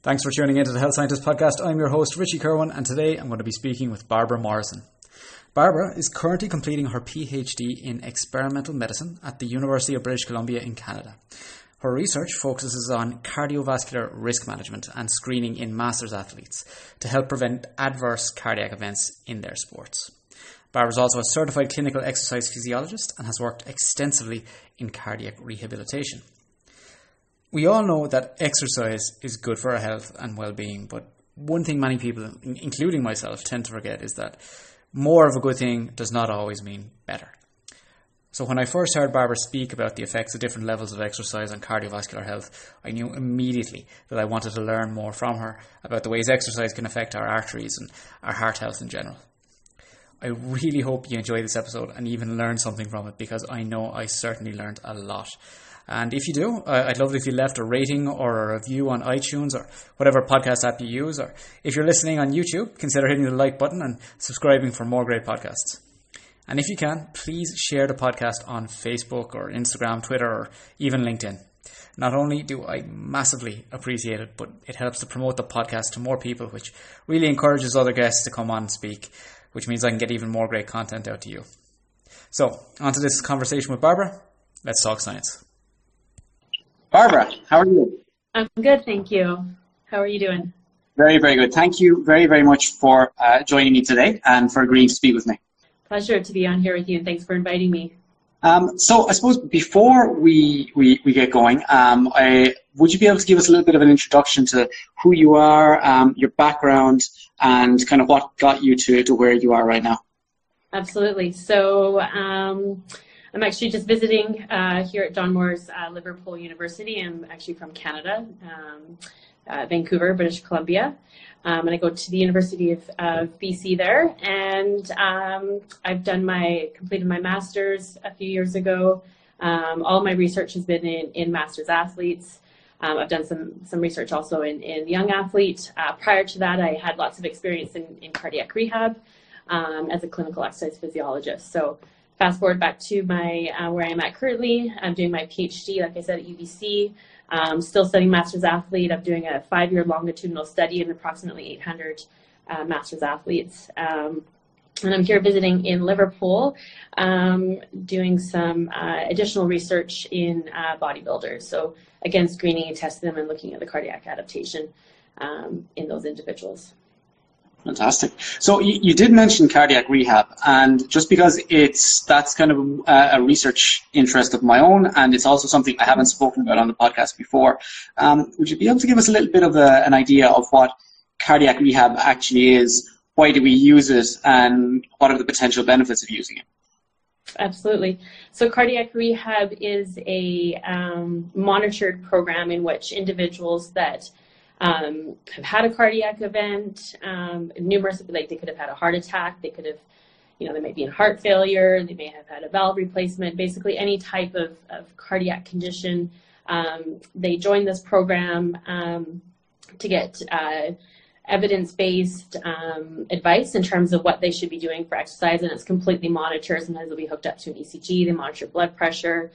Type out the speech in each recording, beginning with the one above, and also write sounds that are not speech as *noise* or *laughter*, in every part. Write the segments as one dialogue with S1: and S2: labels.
S1: Thanks for tuning into the Health Scientist Podcast. I'm your host, Richie Kerwin, and today I'm going to be speaking with Barbara Morrison. Barbara is currently completing her PhD in experimental medicine at the University of British Columbia in Canada. Her research focuses on cardiovascular risk management and screening in masters athletes to help prevent adverse cardiac events in their sports. Barbara is also a certified clinical exercise physiologist and has worked extensively in cardiac rehabilitation. We all know that exercise is good for our health and well being, but one thing many people, including myself, tend to forget is that more of a good thing does not always mean better. So, when I first heard Barbara speak about the effects of different levels of exercise on cardiovascular health, I knew immediately that I wanted to learn more from her about the ways exercise can affect our arteries and our heart health in general. I really hope you enjoy this episode and even learn something from it because I know I certainly learned a lot. And if you do, I'd love it if you left a rating or a review on iTunes or whatever podcast app you use. Or if you're listening on YouTube, consider hitting the like button and subscribing for more great podcasts. And if you can, please share the podcast on Facebook or Instagram, Twitter, or even LinkedIn. Not only do I massively appreciate it, but it helps to promote the podcast to more people, which really encourages other guests to come on and speak, which means I can get even more great content out to you. So, on to this conversation with Barbara. Let's talk science. Barbara, how are you?
S2: I'm good, thank you. How are you doing?
S1: Very, very good. Thank you very, very much for uh, joining me today and for agreeing to speak with me.
S2: Pleasure to be on here with you, and thanks for inviting me.
S1: Um, so, I suppose before we we, we get going, um, I, would you be able to give us a little bit of an introduction to who you are, um, your background, and kind of what got you to, to where you are right now?
S2: Absolutely. So, um, I'm actually just visiting uh, here at John Moores uh, Liverpool University. I'm actually from Canada, um, uh, Vancouver, British Columbia. Um, and I go to the University of, of BC there. And um, I've done my, completed my master's a few years ago. Um, all my research has been in, in master's athletes. Um, I've done some, some research also in, in young athletes. Uh, prior to that, I had lots of experience in, in cardiac rehab um, as a clinical exercise physiologist. So fast forward back to my uh, where I'm at currently. I'm doing my PhD, like I said, at UBC. Um, still studying master's athlete. I'm doing a five-year longitudinal study in approximately 800 uh, master's athletes. Um, and I'm here visiting in Liverpool, um, doing some uh, additional research in uh, bodybuilders. So again, screening and testing them and looking at the cardiac adaptation um, in those individuals.
S1: Fantastic. So you, you, did mention cardiac rehab, and just because it's that's kind of a, a, research interest of my own, and it's also something I haven't spoken about on the podcast before, um, would you be able to give us a little bit of a, an idea of what cardiac rehab actually is? Why do we use it, and what are the potential benefits of using it?
S2: Absolutely. So, cardiac rehab is a um, monitored program in which individuals that um, have had a cardiac event, um, numerous, like they could have had a heart attack, they could have, you know, they might be in heart failure, they may have had a valve replacement, basically any type of, of cardiac condition. Um, they join this program um, to get uh, evidence-based um, advice in terms of what they should be doing for exercise, and it's completely monitored. Sometimes they'll be hooked up to an ECG, they monitor blood pressure,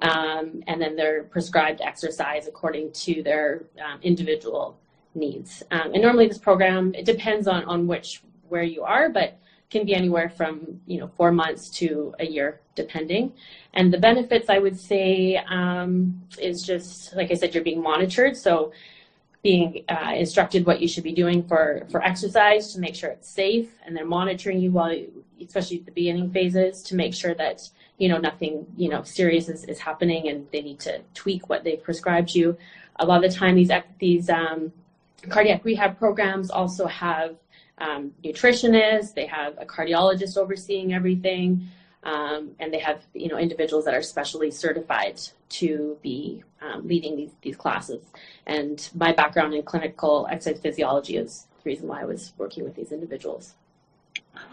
S2: um, and then they're prescribed exercise according to their um, individual needs. Um, and normally this program, it depends on, on which, where you are, but can be anywhere from, you know, four months to a year, depending. And the benefits, I would say, um, is just, like I said, you're being monitored. So being uh, instructed what you should be doing for, for exercise to make sure it's safe, and they're monitoring you while, you, especially at the beginning phases, to make sure that you know, nothing, you know, serious is, is happening and they need to tweak what they've prescribed you. A lot of the time, these, these um, cardiac rehab programs also have um, nutritionists, they have a cardiologist overseeing everything, um, and they have, you know, individuals that are specially certified to be um, leading these, these classes. And my background in clinical exercise physiology is the reason why I was working with these individuals.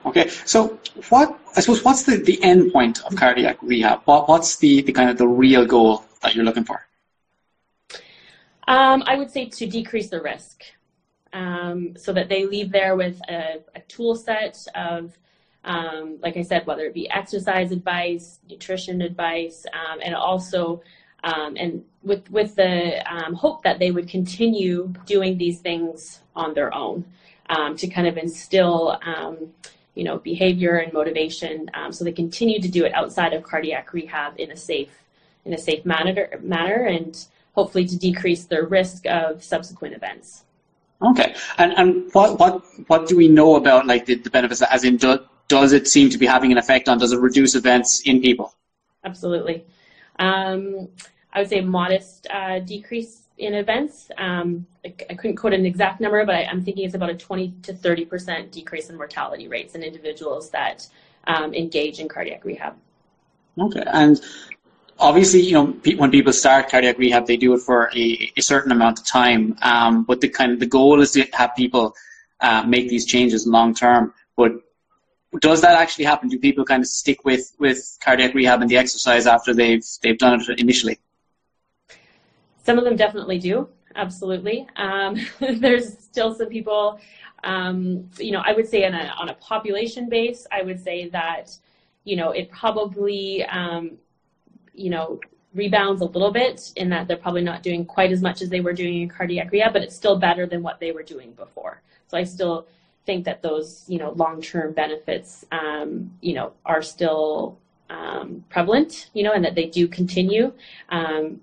S1: Okay, so what I suppose what's the, the end point of cardiac rehab? What, what's the, the kind of the real goal that you're looking for?
S2: Um, I would say to decrease the risk, um, so that they leave there with a, a tool set of, um, like I said, whether it be exercise advice, nutrition advice, um, and also um, and with with the um, hope that they would continue doing these things on their own um, to kind of instill um, you know behavior and motivation um, so they continue to do it outside of cardiac rehab in a safe in a safe manner manner and hopefully to decrease their risk of subsequent events.
S3: Okay, and and what what what do we know about like the, the benefits? As in, do, does it seem to be having an effect on? Does it reduce events in people?
S2: Absolutely. Um, I would say modest uh, decrease in events. Um, I, I, couldn't quote an exact number, but I, am thinking it's about a 20 to 30 percent decrease in mortality rates in individuals that um, engage in cardiac rehab.
S3: Okay, and obviously, you know, when people start cardiac rehab, they do it for a, a certain amount of time. Um, but the kind of the goal is to have people uh, make these changes long term. But does that actually happen? Do people kind of stick with, with cardiac rehab and the exercise after they've they've done it initially?
S2: Some of them definitely do. Absolutely. Um, *laughs* there's still some people. Um, you know, I would say on a on a population base, I would say that you know it probably um, you know, rebounds a little bit in that they're probably not doing quite as much as they were doing in cardiac rehab, but it's still better than what they were doing before. So I still think that those, you know, long-term benefits, um, you know, are still um, prevalent, you know, and that they do continue. Um,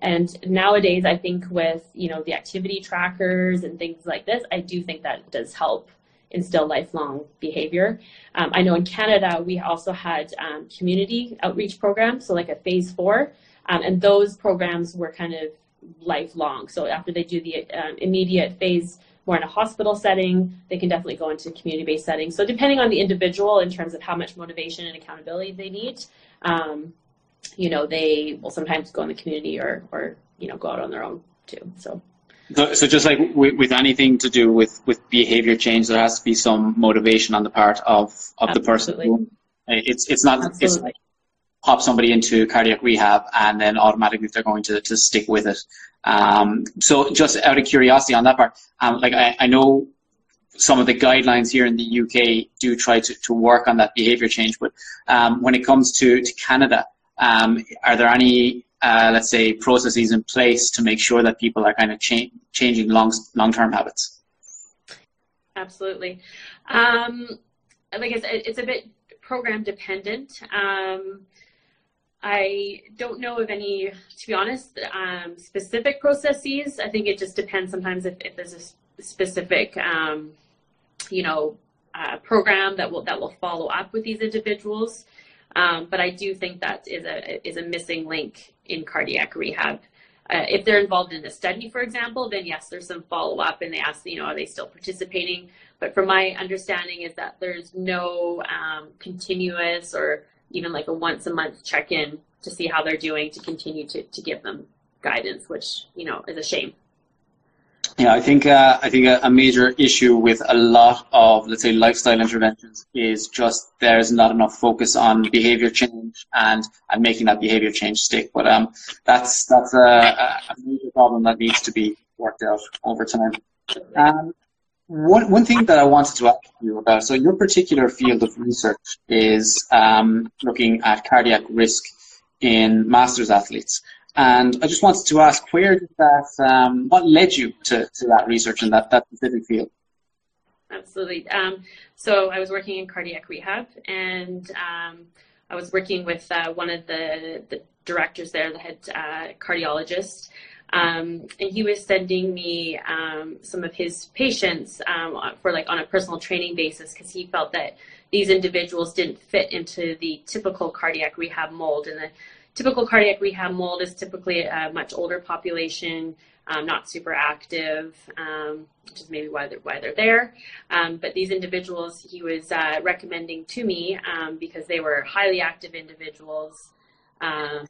S2: and nowadays, I think with, you know, the activity trackers and things like this, I do think that does help instill lifelong behavior. Um, I know in Canada we also had um, community outreach programs, so like a phase four, um, and those programs were kind of lifelong. So after they do the um, immediate phase more in a hospital setting, they can definitely go into community-based settings. So depending on the individual in terms of how much motivation and accountability they need, um, you know, they will sometimes go in the community or, or you know, go out on their own too. So.
S3: So, so just like with, with, anything to do with, with behavior change, there has to be some motivation on the part of, of the person. It's it's not Absolutely. it's like pop somebody into cardiac rehab and then automatically they're going to, to stick with it. Um, so just out of curiosity on that part, um, like I, I know some of the guidelines here in the UK do try to, to work on that behavior change, but um, when it comes to, to Canada, um, are there any uh, let's say, processes in place to make sure that people are kind of cha- changing long long term habits?
S2: Absolutely. Um, like I said, it's a bit program dependent. Um, I don't know of any, to be honest, um, specific processes. I think it just depends sometimes if, if there's a specific, um, you know, uh, program that will that will follow up with these individuals. Um, but I do think that is a is a missing link in cardiac rehab. Uh, if they're involved in a study, for example, then yes, there's some follow up, and they ask, you know, are they still participating? But from my understanding, is that there's no um, continuous or even like a once a month check in to see how they're doing to continue to, to give them guidance, which you know is a shame.
S3: Yeah, I think uh, I think a, a, major issue with a lot of let's say lifestyle interventions is just there's not enough focus on behavior change and and making that behavior change stick. But um, that's that's a, a major problem that needs to be worked out over time. Um, one one thing that I wanted to ask you about, so your particular field of research is um, looking at cardiac risk in masters athletes. And I just wanted to ask, where did that, um, what led you to, to that research in that, that specific field?
S2: Absolutely. Um, so I was working in cardiac rehab, and um, I was working with uh, one of the, the directors there, the head uh, cardiologist, um, and he was sending me um, some of his patients um, for like on a personal training basis because he felt that these individuals didn't fit into the typical cardiac rehab mold, and the typical cardiac rehab mold is typically a much older population, um, not super active, um, which is maybe why they're, why they're there. Um, but these individuals he was uh, recommending to me um, because they were highly active individuals. Um,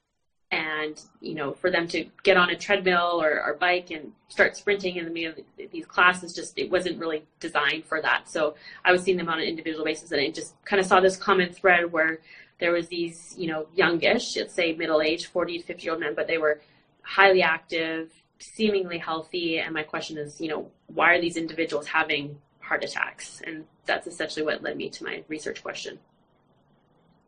S2: and you know, for them to get on a treadmill or, or bike and start sprinting in the middle of these classes, just it wasn't really designed for that. So I was seeing them on an individual basis, and I just kind of saw this common thread where there was these, you know, youngish, let's say middle-aged, 40 to 50 year old men, but they were highly active, seemingly healthy. And my question is, you know, why are these individuals having heart attacks? And that's essentially what led me to my research question.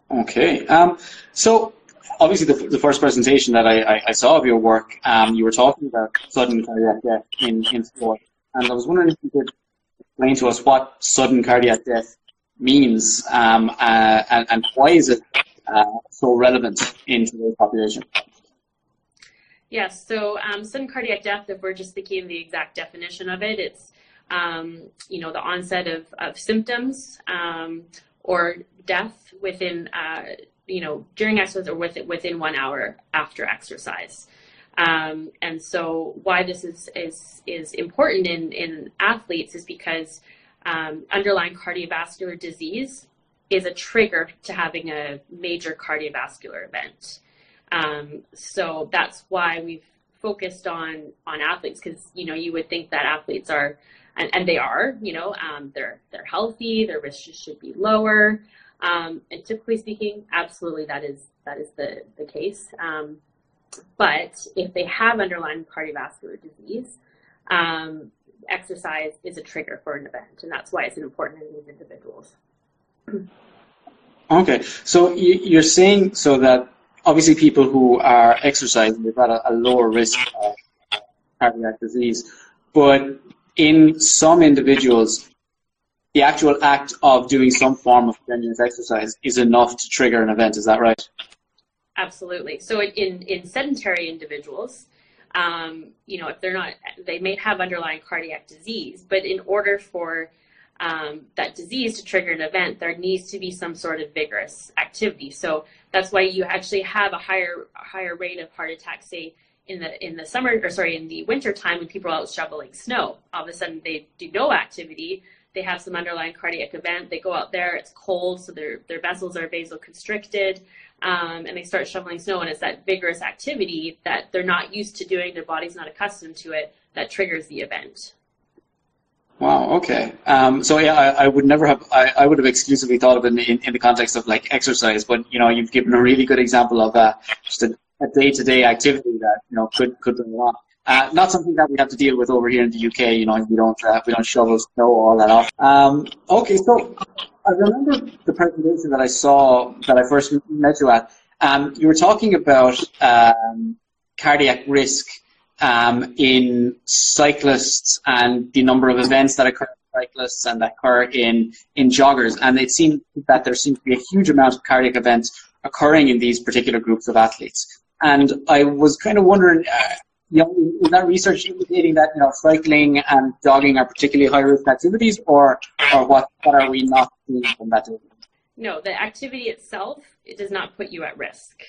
S3: Okay. Um, so obviously the, the first presentation that I, I, I saw of your work, um, you were talking about sudden cardiac death in, in sport. And I was wondering if you could explain to us what sudden cardiac death means um, uh, and, and, why is it uh, so relevant in today's population?
S2: Yes, so um, sudden cardiac death, if we're just thinking the exact definition of it, it's um, you know the onset of, of symptoms um, or death within uh, you know during exercise or within, within one hour after exercise. Um, and so why this is is is important in in athletes is because um, underlying cardiovascular disease is a trigger to having a major cardiovascular event. Um, so that's why we've focused on on athletes because you know you would think that athletes are and, and they are you know um, they're they're healthy their risks should be lower um, and typically speaking absolutely that is that is the the case um, but if they have underlying cardiovascular disease um, exercise is a trigger for an event and that's why it's important in these individuals
S3: okay so you're saying so that obviously people who are exercising, they've got a, a lower risk of uh, cardiac disease. But in some individuals, the actual act of doing some form of strenuous exercise is enough to trigger an event. Is that right?
S2: Absolutely. So in, in sedentary individuals, um, you know, if they're not, they may have underlying cardiac disease, but in order for um, that disease to trigger an event, there needs to be some sort of vigorous activity. So that's why you actually have a higher higher rate of heart attacks, say in the in the summer or sorry in the winter time when people are out shoveling snow. All of a sudden they do no activity. They have some underlying cardiac event. They go out there. It's cold, so their their vessels are vasoconstricted, um, and they start shoveling snow. And it's that vigorous activity that they're not used to doing. Their body's not accustomed to it that triggers the event.
S3: Wow. Okay. Um, so yeah, I, I, would never have. I, I, would have exclusively thought of it in, in, in, the context of like exercise, but you know, you've given a really good example of uh, just a, day-to-day activity that you know could could bring along. Uh, not something that we have to deal with over here in the UK. You know, we don't uh, we don't shovel snow all that off. Um, okay, so I remember the presentation that I saw that I first met you at. Um, you were talking about um, cardiac risk um, in cyclists and the number of events that occur in cyclists and that occur in, in joggers. And it seemed that there seemed to be a huge amount of cardiac events occurring in these particular groups of athletes. And I was kind of wondering, uh, you know, is that research indicating that you know cycling and jogging are particularly high risk activities, or or what, what are we not
S2: No, the activity itself it does not put you at risk.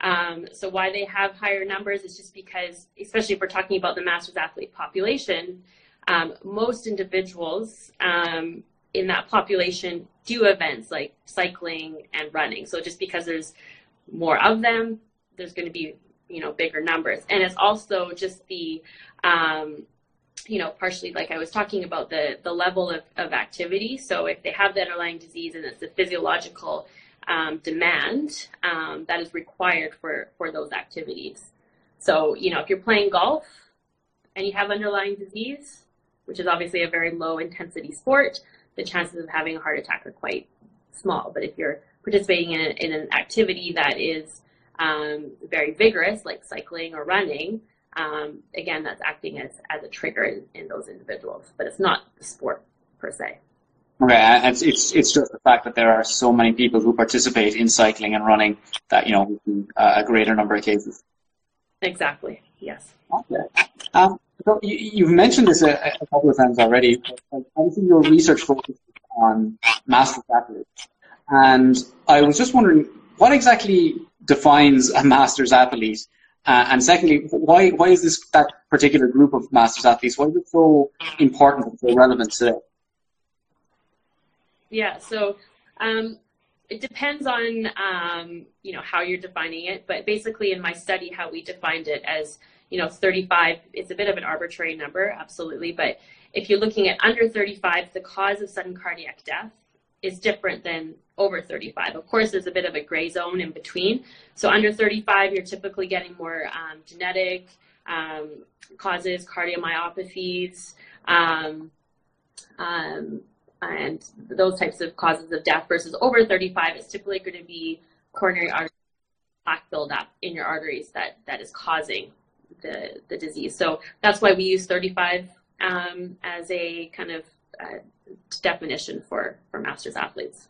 S2: Um, so why they have higher numbers is just because, especially if we're talking about the masters athlete population, um, most individuals um, in that population do events like cycling and running. So just because there's more of them, there's going to be you know bigger numbers, and it's also just the um, you know, partially like I was talking about the the level of, of activity. So if they have the underlying disease and it's a physiological um, demand um, that is required for, for those activities. So, you know, if you're playing golf and you have underlying disease, which is obviously a very low intensity sport, the chances of having a heart attack are quite small. But if you're participating in, in an activity that is um, very vigorous, like cycling or running, um, again, that's acting as, as a trigger in, in those individuals. But it's not the sport per se.
S3: Okay, it's, it's it's just the fact that there are so many people who participate in cycling and running that you know uh, a greater number of cases.
S2: Exactly. Yes.
S3: Okay. Um, so you, have mentioned this a, a, couple of times already. Obviously, your research focuses on masters athletes, and I was just wondering what exactly defines a masters athlete, uh, and secondly, why why is this that particular group of masters athletes? Why is it so important and so relevant today?
S2: Yeah, so um, it depends on um, you know how you're defining it, but basically in my study, how we defined it as you know 35 it's a bit of an arbitrary number, absolutely, but if you're looking at under 35, the cause of sudden cardiac death is different than over 35. Of course, there's a bit of a gray zone in between. So under 35, you're typically getting more um, genetic um, causes, cardiomyopathies. Um, um and those types of causes of death versus over 35 it's typically going to be coronary artery plaque buildup in your arteries that that is causing the the disease. So that's why we use 35 um, as a kind of uh, definition for for masters athletes.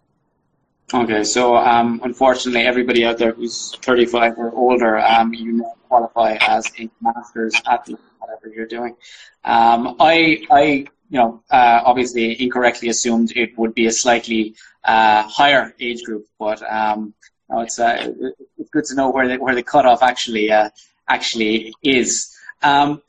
S3: Okay, so um, unfortunately, everybody out there who's 35 or older, um, you now qualify as a masters athlete, whatever you're doing. Um, I, I, you know, uh, obviously incorrectly assumed it would be a slightly uh, higher age group, but um, it's uh, it's good to know where the where the cutoff actually uh, actually is. Um,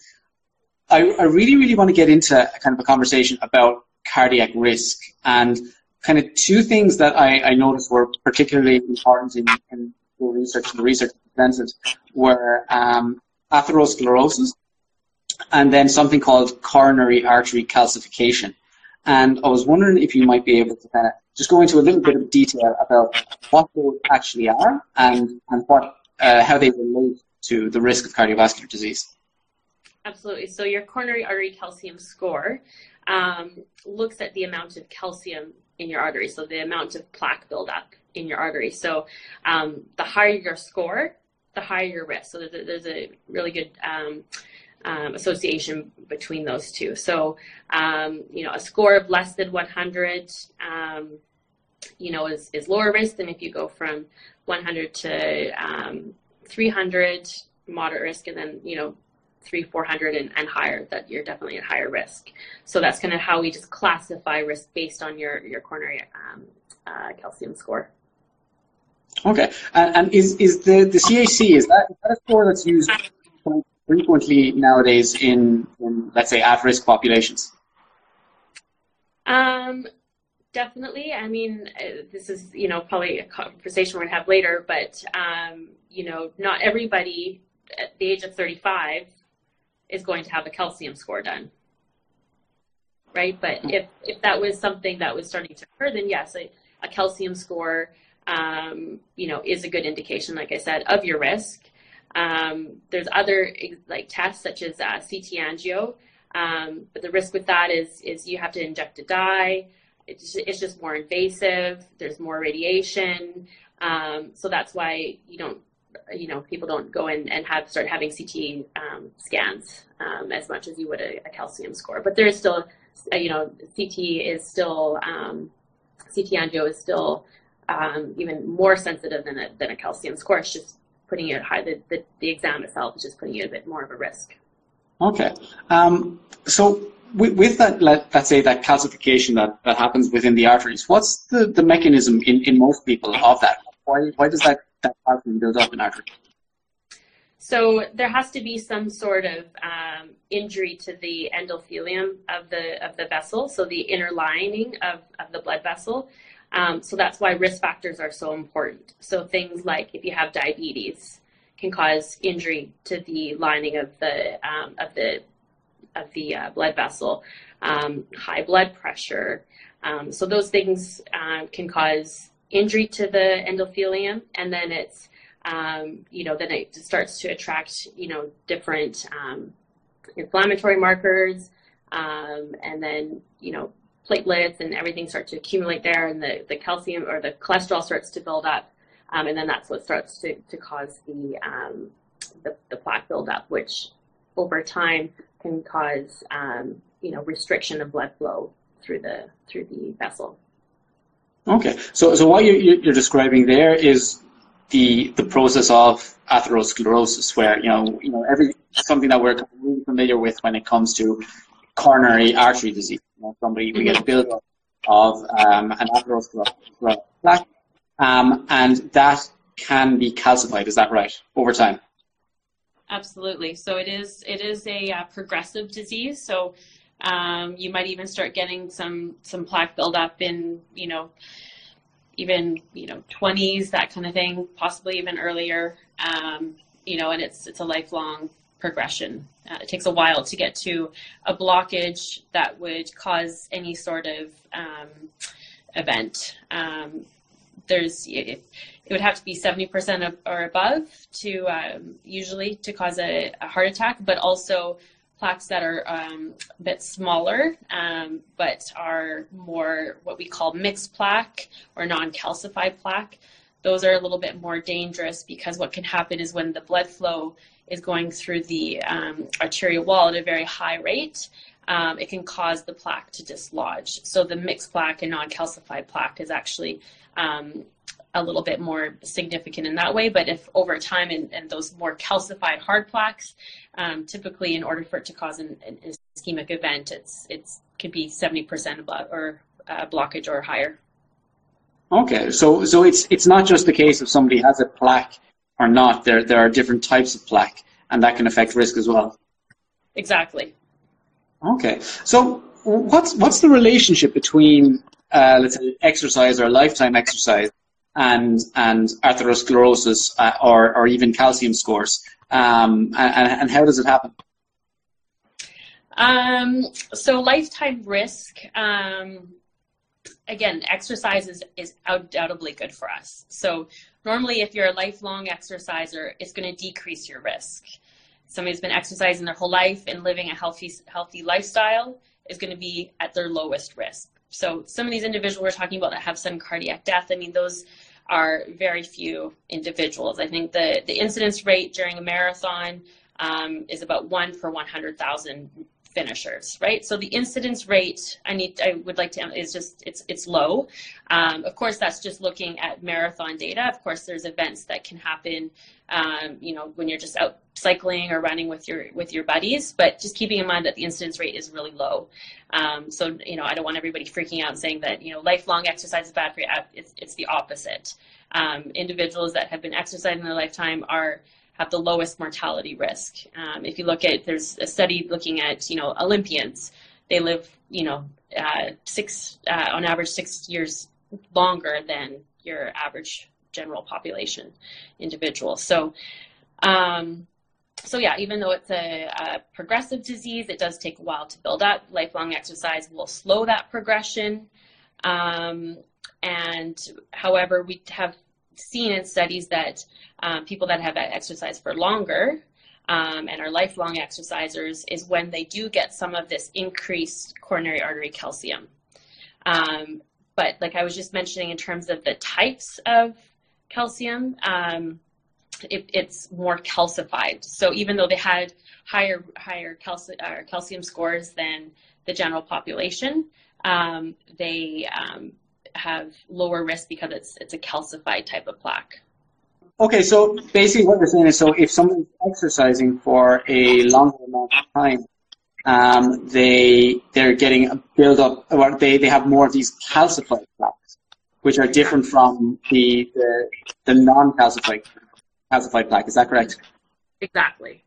S3: I, I really, really want to get into kind of a conversation about cardiac risk and kind of two things that I, I noticed were particularly important in, in the research and the research presented were um, atherosclerosis and then something called coronary artery calcification. And I was wondering if you might be able to kind of just go into a little bit of detail about what those actually are and, and what, uh, how they relate to the risk of cardiovascular disease.
S2: Absolutely. So your coronary artery calcium score um, looks at the amount of calcium in your artery, so the amount of plaque buildup in your artery. So um, the higher your score, the higher your risk. So there's a, there's a really good um, um, association between those two. So um, you know, a score of less than 100, um, you know, is, is lower risk than if you go from 100 to um, 300, moderate risk, and then you know three, 400 and, and higher, that you're definitely at higher risk. So that's kind of how we just classify risk based on your, your coronary um, uh, calcium score.
S3: Okay. And, and, is, is the, the CAC, is that, is that a score that's used frequently nowadays in, in let's say, at-risk populations?
S2: Um, definitely. I mean, uh, this is, you know, probably a conversation we're going to have later, but, um, you know, not everybody at the age of 35 is going to have a calcium score done. Right? But if, if that was something that was starting to occur, then yes, a, a calcium score, um, you know, is a good indication, like I said, of your risk. Um, there's other like tests such as uh, CT angio, um, but the risk with that is is you have to inject a dye. It's just, it's just more invasive. There's more radiation, um, so that's why you don't you know, people don't go in and have start having CT um, scans um, as much as you would a, a, calcium score. But there is still, uh, you know, CT is still um, CT angio is still um, even more sensitive than a, than a calcium score. It's just putting you at high. The, the, the exam itself is just putting you at a bit more of a risk.
S3: Okay. Um, so with, with, that, let, us say that calcification that, that happens within the arteries, what's the, the mechanism in, in most people of that? Why, why does that that up in artery.
S2: So there has to be some sort of um, injury to the endothelium of the of the vessel, so the inner lining of, of the blood vessel. Um, so that's why risk factors are so important. So things like if you have diabetes can cause injury to the lining of the um, of the of the uh, blood vessel. Um, high blood pressure. Um, so those things uh, can cause injury to the endothelium, and then it's um, you know then it starts to attract you know different um, inflammatory markers, um, and then you know platelets and everything start to accumulate there, and the the calcium or the cholesterol starts to build up, um, and then that's what starts to to cause the um, the, the plaque buildup, which over time can cause um, you know restriction of blood flow through the through the vessel.
S3: Okay, so so what you, you're describing there is the the process of atherosclerosis, where you know you know every something that we're really familiar with when it comes to coronary artery disease. You know, somebody we get a buildup of um, an atherosclerosis plaque, um, and that can be calcified. Is that right over time?
S2: Absolutely. So it is it is a uh, progressive disease. So um, you might even start getting some some plaque buildup in you know even you know 20s that kind of thing, possibly even earlier. Um, you know, and it's it's a lifelong progression. Uh, it takes a while to get to a blockage that would cause any sort of um, event. Um, there's it, it, would have to be 70% or above to um, usually to cause a, a, heart attack, but also plaques that are um, a bit smaller, um, but are more what we call mixed plaque or non-calcified plaque. those are a little bit more dangerous because what can happen is when the blood flow is going through the um, arterial wall at a very high rate, um, it can cause the plaque to dislodge. So the mixed plaque and non-calcified plaque is actually um, a little bit more significant in that way. But if over time and, and those more calcified hard plaques, um, typically in order for it to cause an, an ischemic event, it's it's could be 70% or uh, blockage or higher.
S3: Okay, so so it's it's not just the case if somebody has a plaque or not. There there are different types of plaque, and that can affect risk as well.
S2: Exactly.
S3: Okay, so what's what's the relationship between uh, let's say exercise or lifetime exercise and and atherosclerosis uh, or or even calcium scores, um, and, and how does it happen?
S2: Um, so lifetime risk. Um, again, exercise is, is undoubtedly good for us. So normally if you're a lifelong exerciser, it's going to decrease your risk. Somebody who's been exercising their whole life and living a healthy, healthy lifestyle is going to be at their lowest risk. So some of these individuals we're talking about that have sudden cardiac death, I mean, those are very few individuals. I think the, the incidence rate during a marathon um, is about one per 100,000 finishers, right? So the incidence rate, I need, I would like to, is just, it's, it's low. Um, of course, that's just looking at marathon data. Of course, there's events that can happen, um, you know, when you're just out cycling or running with your, with your buddies, but just keeping in mind that the incidence rate is really low. Um, so, you know, I don't want everybody freaking out and saying that, you know, lifelong exercise is bad for you. It's, it's the opposite. Um, individuals that have been exercising their lifetime are, have the lowest mortality risk. Um, if you look at, there's a study looking at, you know, Olympians. They live, you know, uh, six uh, on average six years longer than your average general population individual. So, um, so yeah, even though it's a, a, progressive disease, it does take a while to build up. Lifelong exercise will slow that progression. Um, and however, we have seen in studies that um, people that have exercised for longer um, and are lifelong exercisers is when they do get some of this increased coronary artery calcium. Um, but like I was just mentioning in terms of the types of calcium, um, it, it's more calcified. So even though they had higher higher calci- uh, calcium scores than the general population, um, they um, have lower risk because it's it's a calcified type of plaque.
S3: Okay, so basically what you're saying is, so if someone's exercising for a longer amount of time, um, they they're getting a build up, or they, they have more of these calcified plaques, which are different from the the, the non-calcified calcified plaque. Is that correct?
S2: Exactly.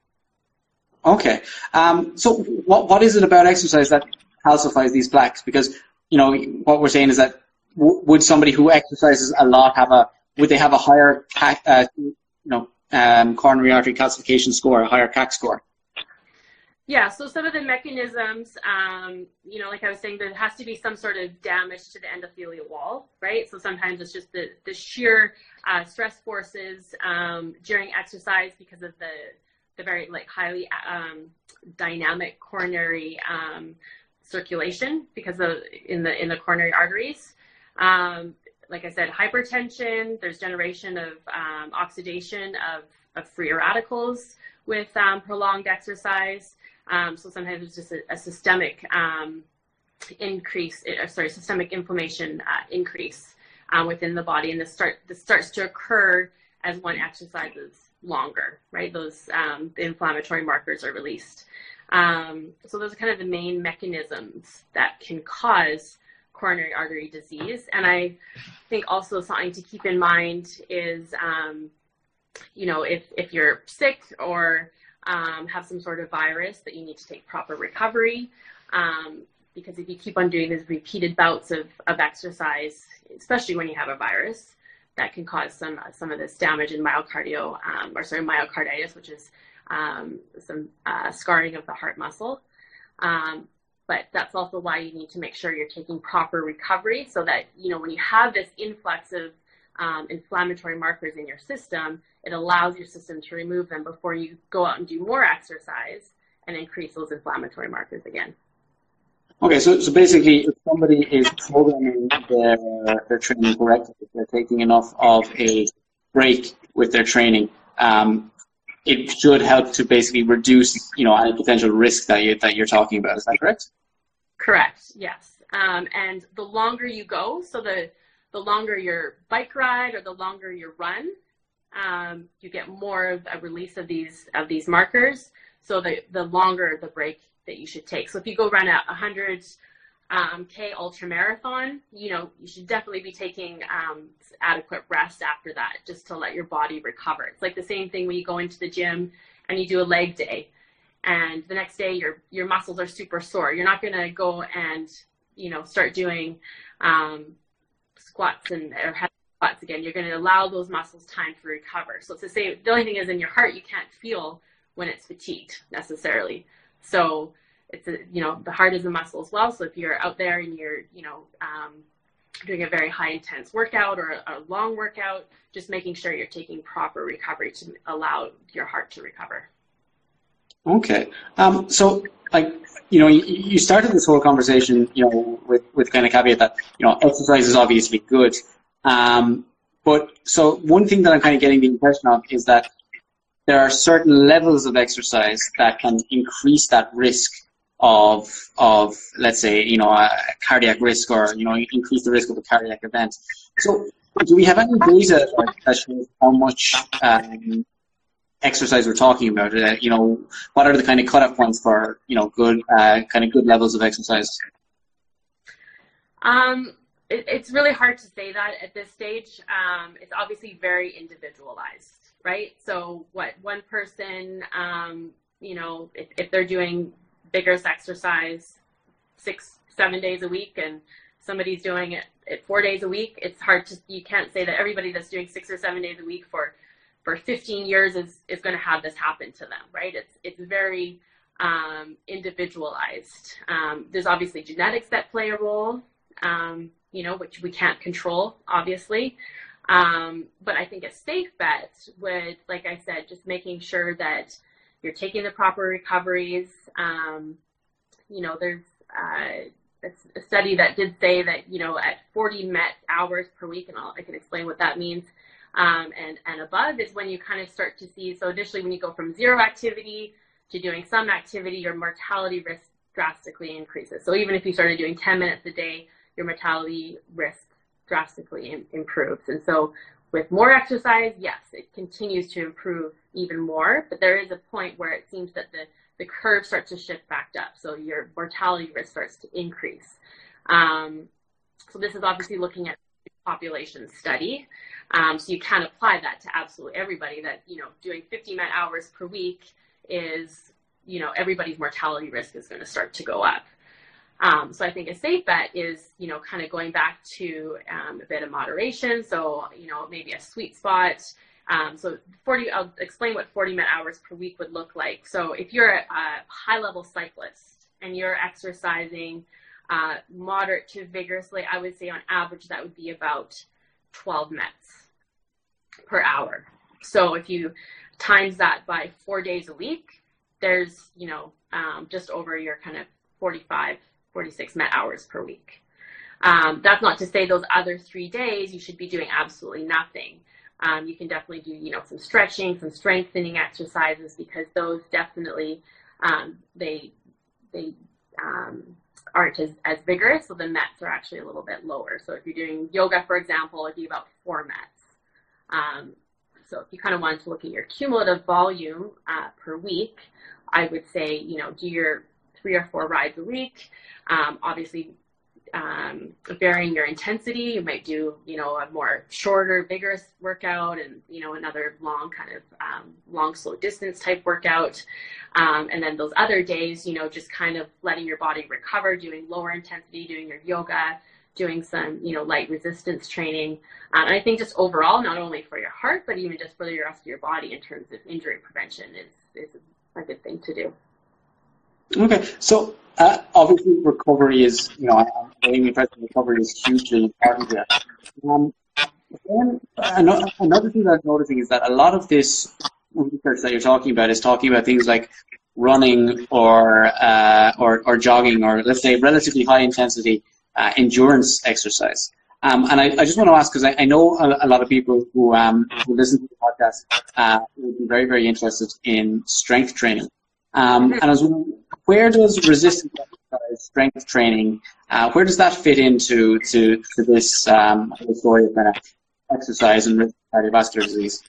S3: Okay. Um, so what what is it about exercise that calcifies these plaques? Because you know what we're saying is that would somebody who exercises a lot have a would they have a higher uh, you know um, coronary artery calcification score, a higher CAC score?
S2: Yeah, so some of the mechanisms, um, you know, like I was saying, there has to be some sort of damage to the endothelial wall, right? So sometimes it's just the, the sheer uh, stress forces um, during exercise because of the, the very like highly um, dynamic coronary um, circulation because of in the in the coronary arteries. Um, like I said, hypertension, there's generation of um, oxidation of, of free radicals with um, prolonged exercise. Um, so sometimes it's just a, a systemic um, increase, uh, sorry, systemic inflammation uh, increase uh, within the body. And this, start, this starts to occur as one exercises longer, right? Those um, inflammatory markers are released. So those are kind of the main mechanisms that can cause coronary artery disease. And I think also something to keep in mind is, um, you know, if, if you're sick or um, have some sort of virus, that you need to take proper recovery. Um, because if you keep on doing these repeated bouts of, of exercise, especially when you have a virus, that can cause some some of this damage in myocardio, um, or sorry, myocarditis, which is um, some uh, scarring of the heart muscle. Um, but that's also why you need to make sure you're taking proper recovery so that, you know, when you have this influx of um, inflammatory markers in your system, it allows your system to remove them before you go out and do more exercise and increase those inflammatory markers again.
S3: Okay, so, so basically, if somebody is programming their, their training correctly, if they're taking enough of a break with their training, um, it should help to basically reduce, you know, any potential risk that you that you're talking about. Is that correct?
S2: Correct. Yes. Um, and the longer you go, so the the longer your bike ride or the longer your run, um, you get more of a release of these of these markers. So the the longer the break that you should take. So if you go run a 100 um, K ultra marathon, you know, you should definitely be taking um, adequate rest after that just to let your body recover. It's like the same thing when you go into the gym and you do a leg day and the next day your your muscles are super sore. You're not going to go and, you know, start doing um, squats and overhead squats again. You're going to allow those muscles time to recover. So it's the same. The only thing is in your heart, you can't feel when it's fatigued necessarily. So it's a, you know, the heart is a muscle as well. So if you're out there and you're, you know, um, doing a very high intense workout or a, a long workout, just making sure you're taking proper recovery to allow your heart to recover.
S3: Okay. Um, so, like, you know, you, you, started this whole conversation, you know, with, with kind of caveat that, you know, exercise is obviously good. Um, but so one thing that I'm kind of getting the impression of is that there are certain levels of exercise that can increase that risk of of let's say you know a cardiac risk or you know increase the risk of a cardiac event. So do we have any data that shows how much um, exercise we're talking about? Uh, you know, what are the kind of cutoff points for you know good uh, kind of good levels of exercise?
S2: Um, it, it's really hard to say that at this stage. Um, it's obviously very individualized right? So what one person, um, you know, if, if they're doing vigorous exercise six, seven days a week and somebody's doing it, it four days a week, it's hard to, you can't say that everybody that's doing six or seven days a week for, for 15 years is, is going to have this happen to them, right? It's, it's very um, individualized. Um, there's obviously genetics that play a role, um, you know, which we can't control, obviously. Um, but I think a safe bet would, like I said, just making sure that you're taking the proper recoveries. Um, you know, there's uh, a study that did say that, you know, at 40 MET hours per week, and I'll, I can explain what that means, um, and, and above is when you kind of start to see, so initially when you go from zero activity to doing some activity, your mortality risk drastically increases. So even if you started doing 10 minutes a day, your mortality risk drastically Im- improves. And so with more exercise, yes, it continues to improve even more, but there is a point where it seems that the, the curve starts to shift back up. So your mortality risk starts to increase. Um, so this is obviously looking at population study. Um, so you can apply that to absolutely everybody that, you know, doing 50 MET hours per week is, you know, everybody's mortality risk is going to start to go up. Um, so I think a safe bet is, you know, kind of going back to um, a bit of moderation. So, you know, maybe a sweet spot. Um, so 40, I'll explain what 40 MET hours per week would look like. So if you're a, high level cyclist and you're exercising uh, moderate to vigorously, I would say on average that would be about 12 METs per hour. So if you times that by four days a week, there's, you know, um, just over your kind of 45 46 MET hours per week. Um, that's not to say those other three days you should be doing absolutely nothing. Um, you can definitely do, you know, some stretching, some strengthening exercises because those definitely um, they they um, aren't as, as vigorous, so the METs are actually a little bit lower. So if you're doing yoga, for example, it'd be about four METs. Um, so if you kind of wanted to look at your cumulative volume uh, per week, I would say, you know, do your three or four rides a week. Um, obviously, um, varying your intensity. You might do, you know, a more shorter, vigorous workout and, you know, another long kind of um, long, slow distance type workout. Um, and then those other days, you know, just kind of letting your body recover, doing lower intensity, doing your yoga, doing some, you know, light resistance training. Um, and I think just overall, not only for your heart, but even just for the rest of your body in terms of injury prevention is, is a good thing to do.
S3: Okay, so uh, obviously recovery is, you know, aiming for recovery is hugely important here. Um, then another, another thing that I'm noticing is that a lot of this research that you're talking about is talking about things like running or, uh, or, or jogging or let's say relatively high intensity uh, endurance exercise. Um, and I, I, just want to ask because I, I, know a, a, lot of people who, um, who listen to the podcast uh, would be very, very interested in strength training. Um, and I was wondering, where does resistance exercise, strength training, uh, where does that fit into to, to this um, story of kind of exercise and cardiovascular disease?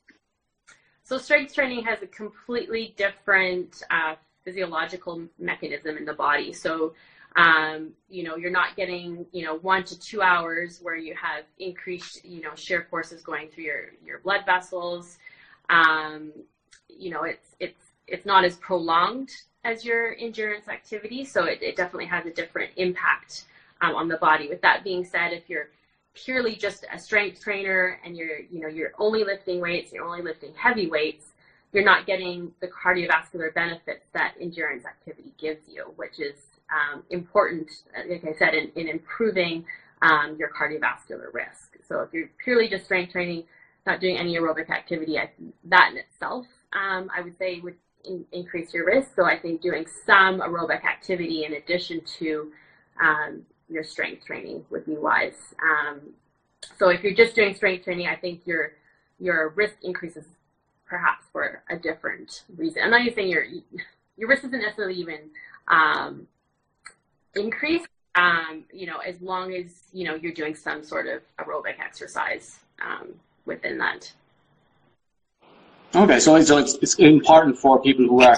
S2: So strength training has a completely different uh, physiological mechanism in the body. So um, you know, you're not getting, you know, one to two hours where you have increased, you know, shear forces going through your, your blood vessels. Um, you know, it's, it's, it's not as prolonged as your endurance activity. So it, it definitely has a different impact um, on the body. With that being said, if you're purely just a strength trainer and you're, you know, you're only lifting weights, you're only lifting heavy weights, you're not getting the cardiovascular benefits that endurance activity gives you, which is um, important, like I said, in, in improving um, your cardiovascular risk. So if you're purely just strength training, not doing any aerobic activity, I, that in itself, um, I would say would in, increase your risk. So I think doing some aerobic activity in addition to um, your strength training would be wise. Um, so if you're just doing strength training, I think your your risk increases perhaps for a different reason. I'm not even saying your your risk isn't necessarily even um, um, you know, as long as, you know, you're doing some sort of aerobic exercise um, within that.
S3: Okay, so, so it's, it's important for people who are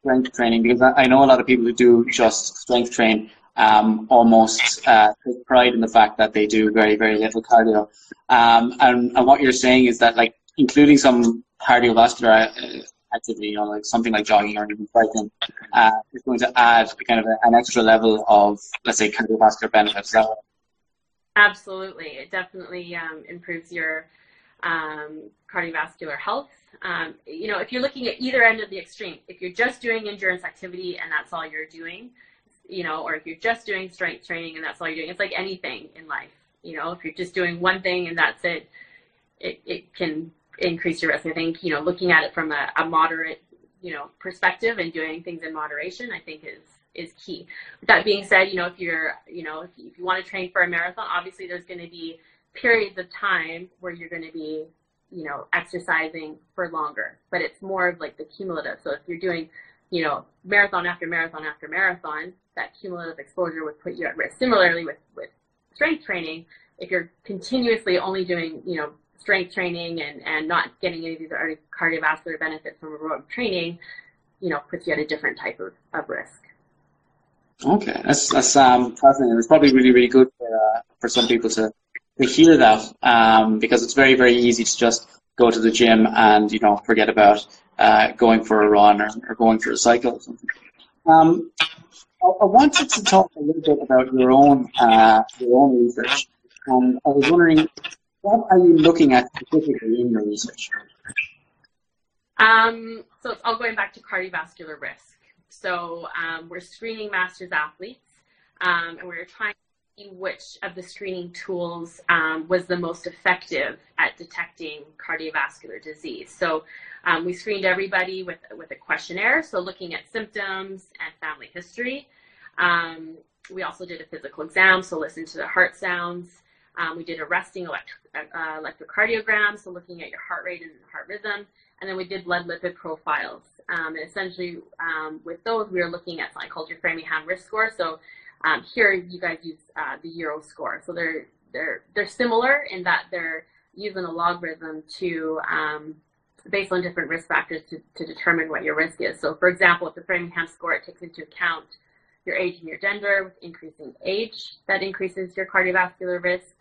S3: strength training because I know a lot of people who do just strength train um, almost uh, take pride in the fact that they do very, very little cardio. Um, and, and what you're saying is that, like, including some cardiovascular uh, activity, you know, like something like jogging or even cycling, uh, is going to add kind of a, an extra level of, let's say, cardiovascular benefits.
S2: Absolutely, it definitely um, improves your um, cardiovascular health. Um, you know, if you're looking at either end of the extreme, if you're just doing endurance activity and that's all you're doing, you know, or if you're just doing strength training and that's all you're doing, it's like anything in life. You know, if you're just doing one thing and that's it, it, it can increase your risk. I think, you know, looking at it from a, a moderate, you know, perspective and doing things in moderation, I think is is key. With that being said, you know, if you're, you know, if you, if you want to train for a marathon, obviously there's going to be periods of time where you're going to be, you know, exercising for longer, but it's more of like the cumulative. So if you're doing, you know, marathon after marathon after marathon, that cumulative exposure would put you at risk. Similarly with, with strength training, if you're continuously only doing, you know, strength training and, and not getting any of these cardiovascular benefits from aerobic training, you know, puts you at a different type of, of risk.
S3: Okay, that's that's um, fascinating. It's probably really really good for uh, for some people to to hear that um, because it's very very easy to just go to the gym and you know forget about uh, going for a run or, or going for a cycle or something. Um, I, I wanted to talk a little bit about your own uh, your own research, and I was wondering what are you looking at specifically in your research?
S2: Um, so it's all going back to cardiovascular risk. So um, we're screening masters athletes, um, and we're trying which of the screening tools um, was the most effective at detecting cardiovascular disease. So um, we screened everybody with with a questionnaire, so looking at symptoms and family history. Um, we also did a physical exam, so listened to the heart sounds. Um, we did a resting electro- uh, electrocardiogram, so looking at your heart rate and heart rhythm. And then we did blood lipid profiles. Um, and essentially, um, with those, we were looking at something called your Framingham risk score. So um, here, you guys use uh, the Euro score. So they're they're they're similar in that they're using a logarithm to um, based on different risk factors to, to determine what your risk is. So, for example, with the Framingham score, it takes into account your age and your gender. With increasing age, that increases your cardiovascular risk.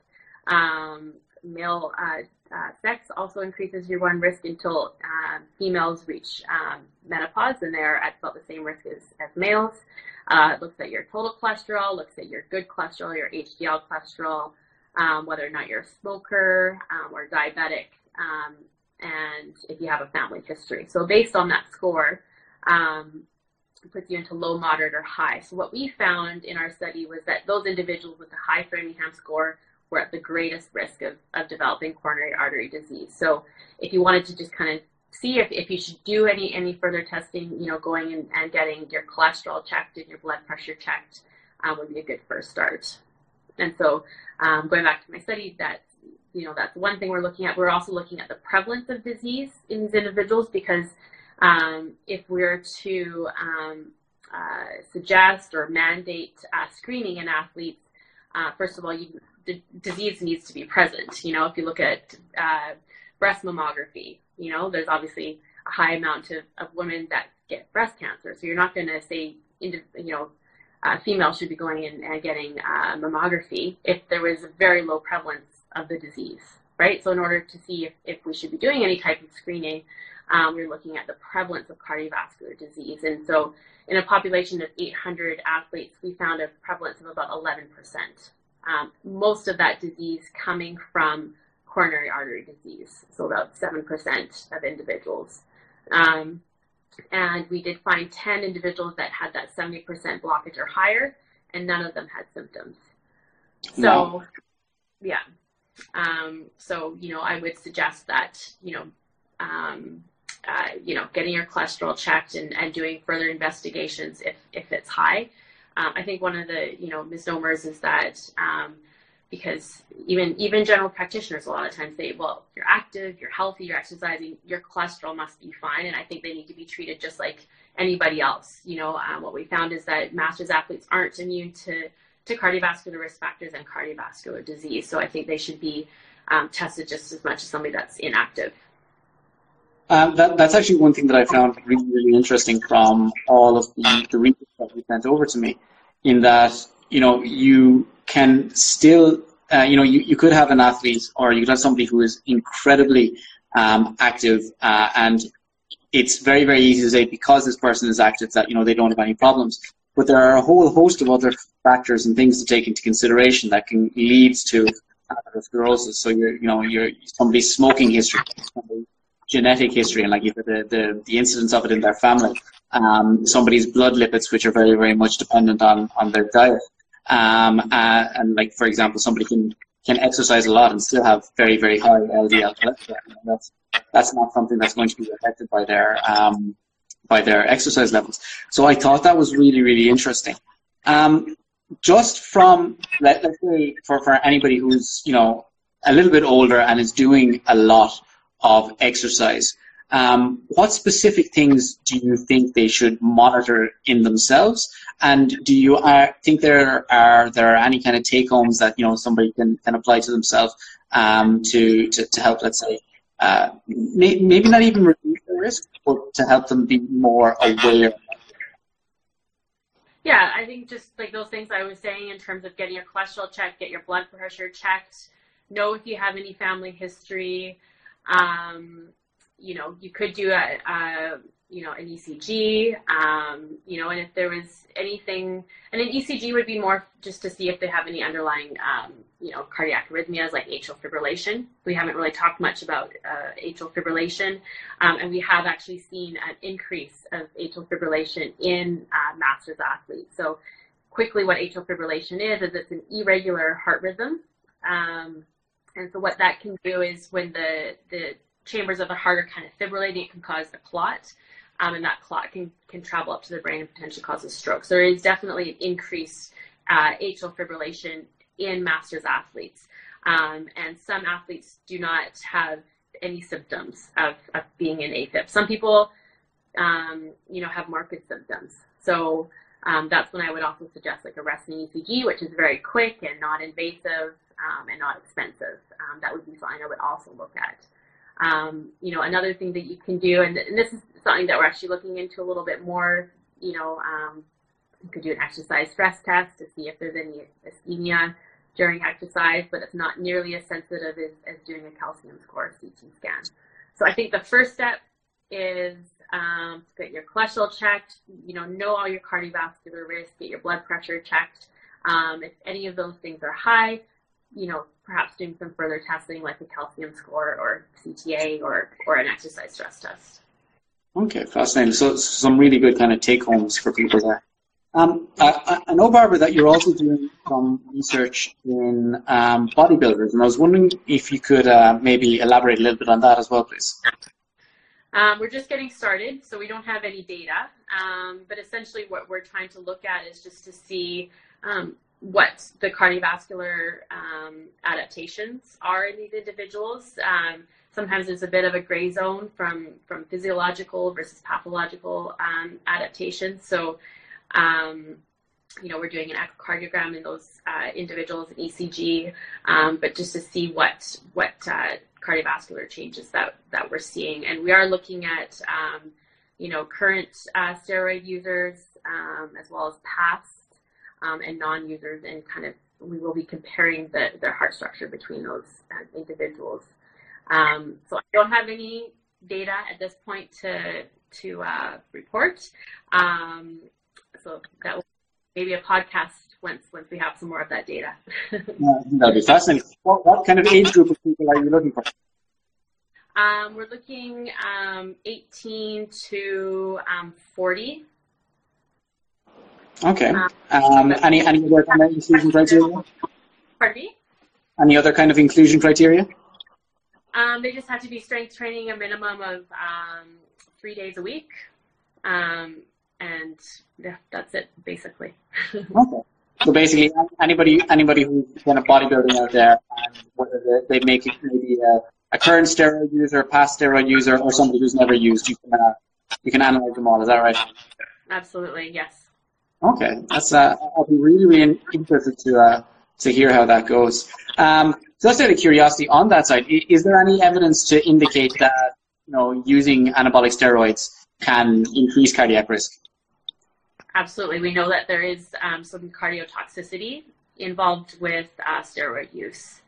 S2: Um, male uh, uh, sex also increases your one risk until uh, females reach um, menopause and they're at about the same risk as, as males. Uh, it looks at your total cholesterol, looks at your good cholesterol, your HDL cholesterol, um, whether or not you're a smoker um, or diabetic, um, and if you have a family history. So based on that score, um, it puts you into low, moderate, or high. So what we found in our study was that those individuals with a high Framingham score were at the greatest risk of, of developing coronary artery disease. So if you wanted to just kind of see if, if you should do any any further testing, you know, going and, and getting your cholesterol checked and your blood pressure checked um, would be a good first start. And so, um, going back to my study, that you know that's one thing we're looking at. We're also looking at the prevalence of disease in these individuals because um, if we're to um, uh, suggest or mandate uh, screening in athletes, uh, first of all, you, disease needs to be present. You know, if you look at uh, breast mammography, you know, there's obviously a high amount of, of women that get breast cancer. So you're not going to say, you know, uh, females should be going in and getting uh, mammography if there was a very low prevalence of the disease, right? So in order to see if, if we should be doing any type of screening, um, we're looking at the prevalence of cardiovascular disease. And so in a population of 800 athletes, we found a prevalence of about 11%. Um, most of that disease coming from coronary artery disease, so about 7% of individuals. Um, and we did find 10 individuals that had that 70% blockage or higher, and none of them had symptoms. So, wow. yeah. Um, so, you know, I would suggest that, you know, um, uh, you know, getting your cholesterol checked and, and doing further investigations if, if it's high. Um, I think one of the, you know, misnomers is that, um, because even even general practitioners a lot of times say, well, you're active, you're healthy, you're exercising, your cholesterol must be fine, and I think they need to be treated just like anybody else. You know, um, what we found is that masters athletes aren't immune to to cardiovascular risk factors and cardiovascular disease, so I think they should be um, tested just as much as somebody that's inactive.
S3: Um, that, that's actually one thing that I found really, really interesting from all of the, the research that you sent over to me, in that you know you can still, uh, you know, you, you could have an athlete or you could have somebody who is incredibly um, active uh, and it's very, very easy to say because this person is active that, you know, they don't have any problems. But there are a whole host of other factors and things to take into consideration that can lead to atherosclerosis. So you're, you know, you're somebody's smoking history, somebody's genetic history, and like the, the, the incidence of it in their family, um, somebody's blood lipids, which are very, very much dependent on, on their diet. Um, uh, and like for example, somebody can can exercise a lot and still have very very high LDL cholesterol. That's that's not something that's going to be affected by their um, by their exercise levels. So I thought that was really really interesting. Um, just from let, let's say for, for anybody who's you know a little bit older and is doing a lot of exercise, um, what specific things do you think they should monitor in themselves? And do you uh, think there are there are any kind of take homes that you know somebody can, can apply to themselves um, to, to, to help, let's say, uh, may, maybe not even reduce the risk, but to help them be more aware.
S2: Yeah, I think just like those things I was saying in terms of getting your cholesterol checked, get your blood pressure checked, know if you have any family history. Um, you know, you could do a, a you know, an ECG, um, you know, and if there was anything, and an ECG would be more just to see if they have any underlying, um, you know, cardiac arrhythmias like atrial fibrillation. We haven't really talked much about uh, atrial fibrillation, um, and we have actually seen an increase of atrial fibrillation in uh, masters athletes. So, quickly, what atrial fibrillation is is it's an irregular heart rhythm, um, and so what that can do is when the the chambers of the heart are kind of fibrillating, it can cause a clot um, and that clot can, can travel up to the brain and potentially cause a stroke. So there is definitely an increased uh, atrial fibrillation in masters athletes. Um, and some athletes do not have any symptoms of, of being in AFib. Some people, um, you know, have marked symptoms. So um, that's when I would also suggest like a resting ECG, which is very quick and not invasive um, and not expensive. Um, that would be something I would also look at. Um, you know, another thing that you can do, and, and, this is something that we're actually looking into a little bit more, you know, um, you could do an exercise stress test to see if there's any ischemia during exercise, but it's not nearly as sensitive as, as doing a calcium score CT scan. So I think the first step is um, to get your cholesterol checked, you know, know all your cardiovascular risk, get your blood pressure checked. Um, if any of those things are high, you know, perhaps doing some further testing like a calcium score or CTA or, or an exercise stress test.
S3: Okay, fascinating. So some really good kind of take homes for people there. Um, I, I, know, Barbara, that you're also doing some research in um, bodybuilders, and I was wondering if you could uh, maybe elaborate a little bit on that as well, please.
S2: Um, we're just getting started, so we don't have any data. Um, but essentially, what we're trying to look at is just to see um, what the cardiovascular um, adaptations are in these individuals. Um, sometimes there's a bit of a gray zone from from physiological versus pathological um, adaptations. So, you know, we're doing an echocardiogram in those uh, individuals, an ECG, but just to see what what uh, cardiovascular changes that, that we're seeing. And we are looking at, um, you know, current uh, steroid users um, as well as past um, and non-users and kind of we will be comparing the, their heart structure between those uh, individuals. Um, so I don't have any data at this point to to uh, report. Um, so that will maybe a podcast once once we have some more of that data. *laughs*
S3: yeah, that'll be fascinating. What, what kind of age group of people are you looking for?
S2: Um, we're looking um, 18 to um, 40.
S3: Okay. Um, any any other kind of inclusion criteria?
S2: Pardon me?
S3: Any other kind of inclusion criteria?
S2: Um, they just have to be strength training a minimum of um, three days a week. Um, and yeah, that's it basically. *laughs*
S3: okay. So basically, anybody anybody who's kind of bodybuilding out there, and whether they, make it maybe a, a, current steroid user, a past steroid user, or somebody who's never used, you can uh, you can analyze them all. Is that right?
S2: Absolutely, yes.
S3: Okay, that's uh, I'll be really really interested to uh, to hear how that goes. Um, so just out of curiosity, on that side, is there any evidence to indicate that you know using anabolic steroids can increase cardiac risk?
S2: Absolutely. We know that there is um, some cardiotoxicity involved with uh, steroid use.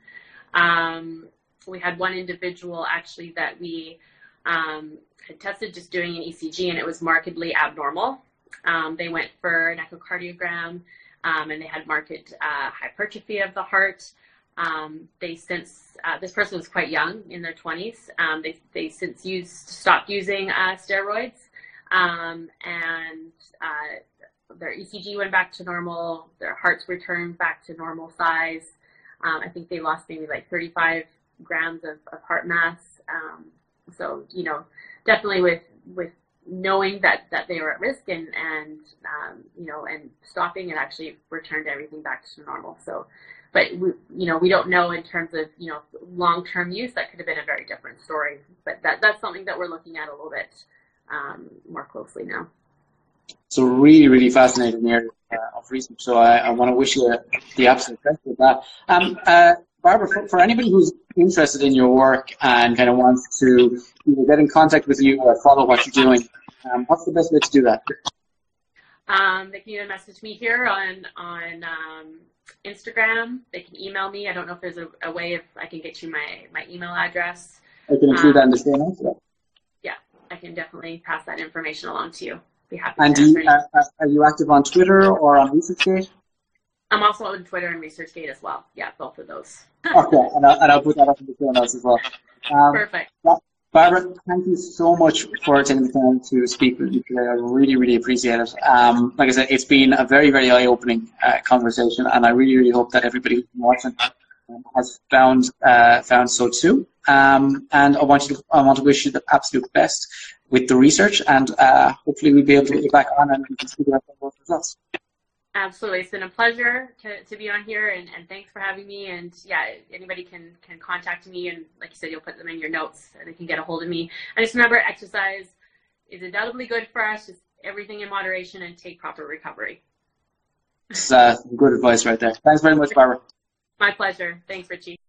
S2: Um, we had one individual actually that we um, had tested just doing an ECG and it was markedly abnormal. Um, they went for an echocardiogram um, and they had marked uh, hypertrophy of the heart. Um, they since uh, this person was quite young in their 20s. they they since used stopped using uh, steroids and uh, their ECG went back to normal, their hearts returned back to normal size. Um, I think they lost maybe like 35 grams of, of heart mass. Um, so you know, definitely with with knowing that that they were at risk and and um, you know and stopping it actually returned everything back to normal. So, but we you know we don't know in terms of you know long term use that could have been a very different story. But that that's something that we're looking at a little bit um, more closely now.
S3: So really, really fascinating area uh, of research. So I, I want to wish you the absolute best with that. Um, uh, Barbara, for, for, anybody who's interested in your work and kind of wants to either get in contact with you or follow what you're doing, um, what's the best way to do that?
S2: Um, they can either message me here on on um, Instagram. They can email me. I don't know if there's a, a, way if I can get you my, my email address.
S3: I can include that in the show notes.
S2: Yeah, I can definitely pass that information along to you be happy
S3: and
S2: to
S3: you, uh, uh, are you active on Twitter or on ResearchGate?
S2: I'm also on Twitter and ResearchGate as well. Yeah, both of those. *laughs*
S3: okay, and I'll, and I'll, put that up in the show notes as well.
S2: Um, Perfect.
S3: Barbara, thank you so much for taking the time to speak with me today. I really, really appreciate it. Um, like I said, it's been a very, very eye-opening uh, conversation, and I really, really hope that everybody who's watching um, has found uh, found so too. Um, and I want you to I want to wish you the absolute best with the research, and uh, hopefully we'll be able to get back on and we can see the results.
S2: Absolutely, it's been a pleasure to, to be on here, and, and thanks for having me. And yeah, anybody can can contact me, and like you said, you'll put them in your notes, and they can get a hold of me. And just remember, exercise is undoubtedly good for us. Just everything in moderation, and take proper recovery.
S3: That's uh, good advice right there. Thanks very much, Barbara.
S2: My pleasure. Thanks, Richie.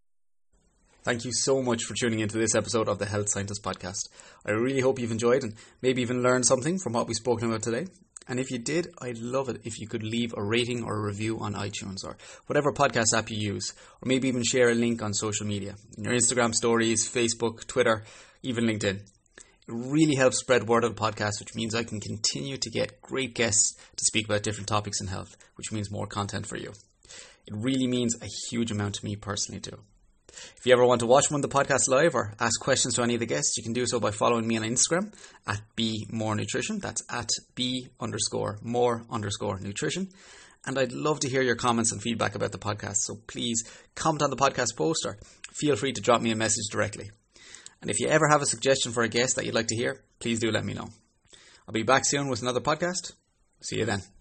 S1: Thank you so much for tuning into this episode of the Health Scientist Podcast. I really hope you've enjoyed and maybe even learned something from what we've spoken about today. And if you did, I'd love it if you could leave a rating or a review on iTunes or whatever podcast app you use, or maybe even share a link on social media, in your Instagram stories, Facebook, Twitter, even LinkedIn. It really helps spread word of the podcast, which means I can continue to get great guests to speak about different topics in health, which means more content for you. It really means a huge amount to me personally too. If you ever want to watch one of the podcasts live or ask questions to any of the guests, you can do so by following me on Instagram at B More Nutrition. That's at B underscore more underscore nutrition. And I'd love to hear your comments and feedback about the podcast. So please comment on the podcast post or feel free to drop me a message directly. And if you ever have a suggestion for a guest that you'd like to hear, please do let me know. I'll be back soon with another podcast. See you then.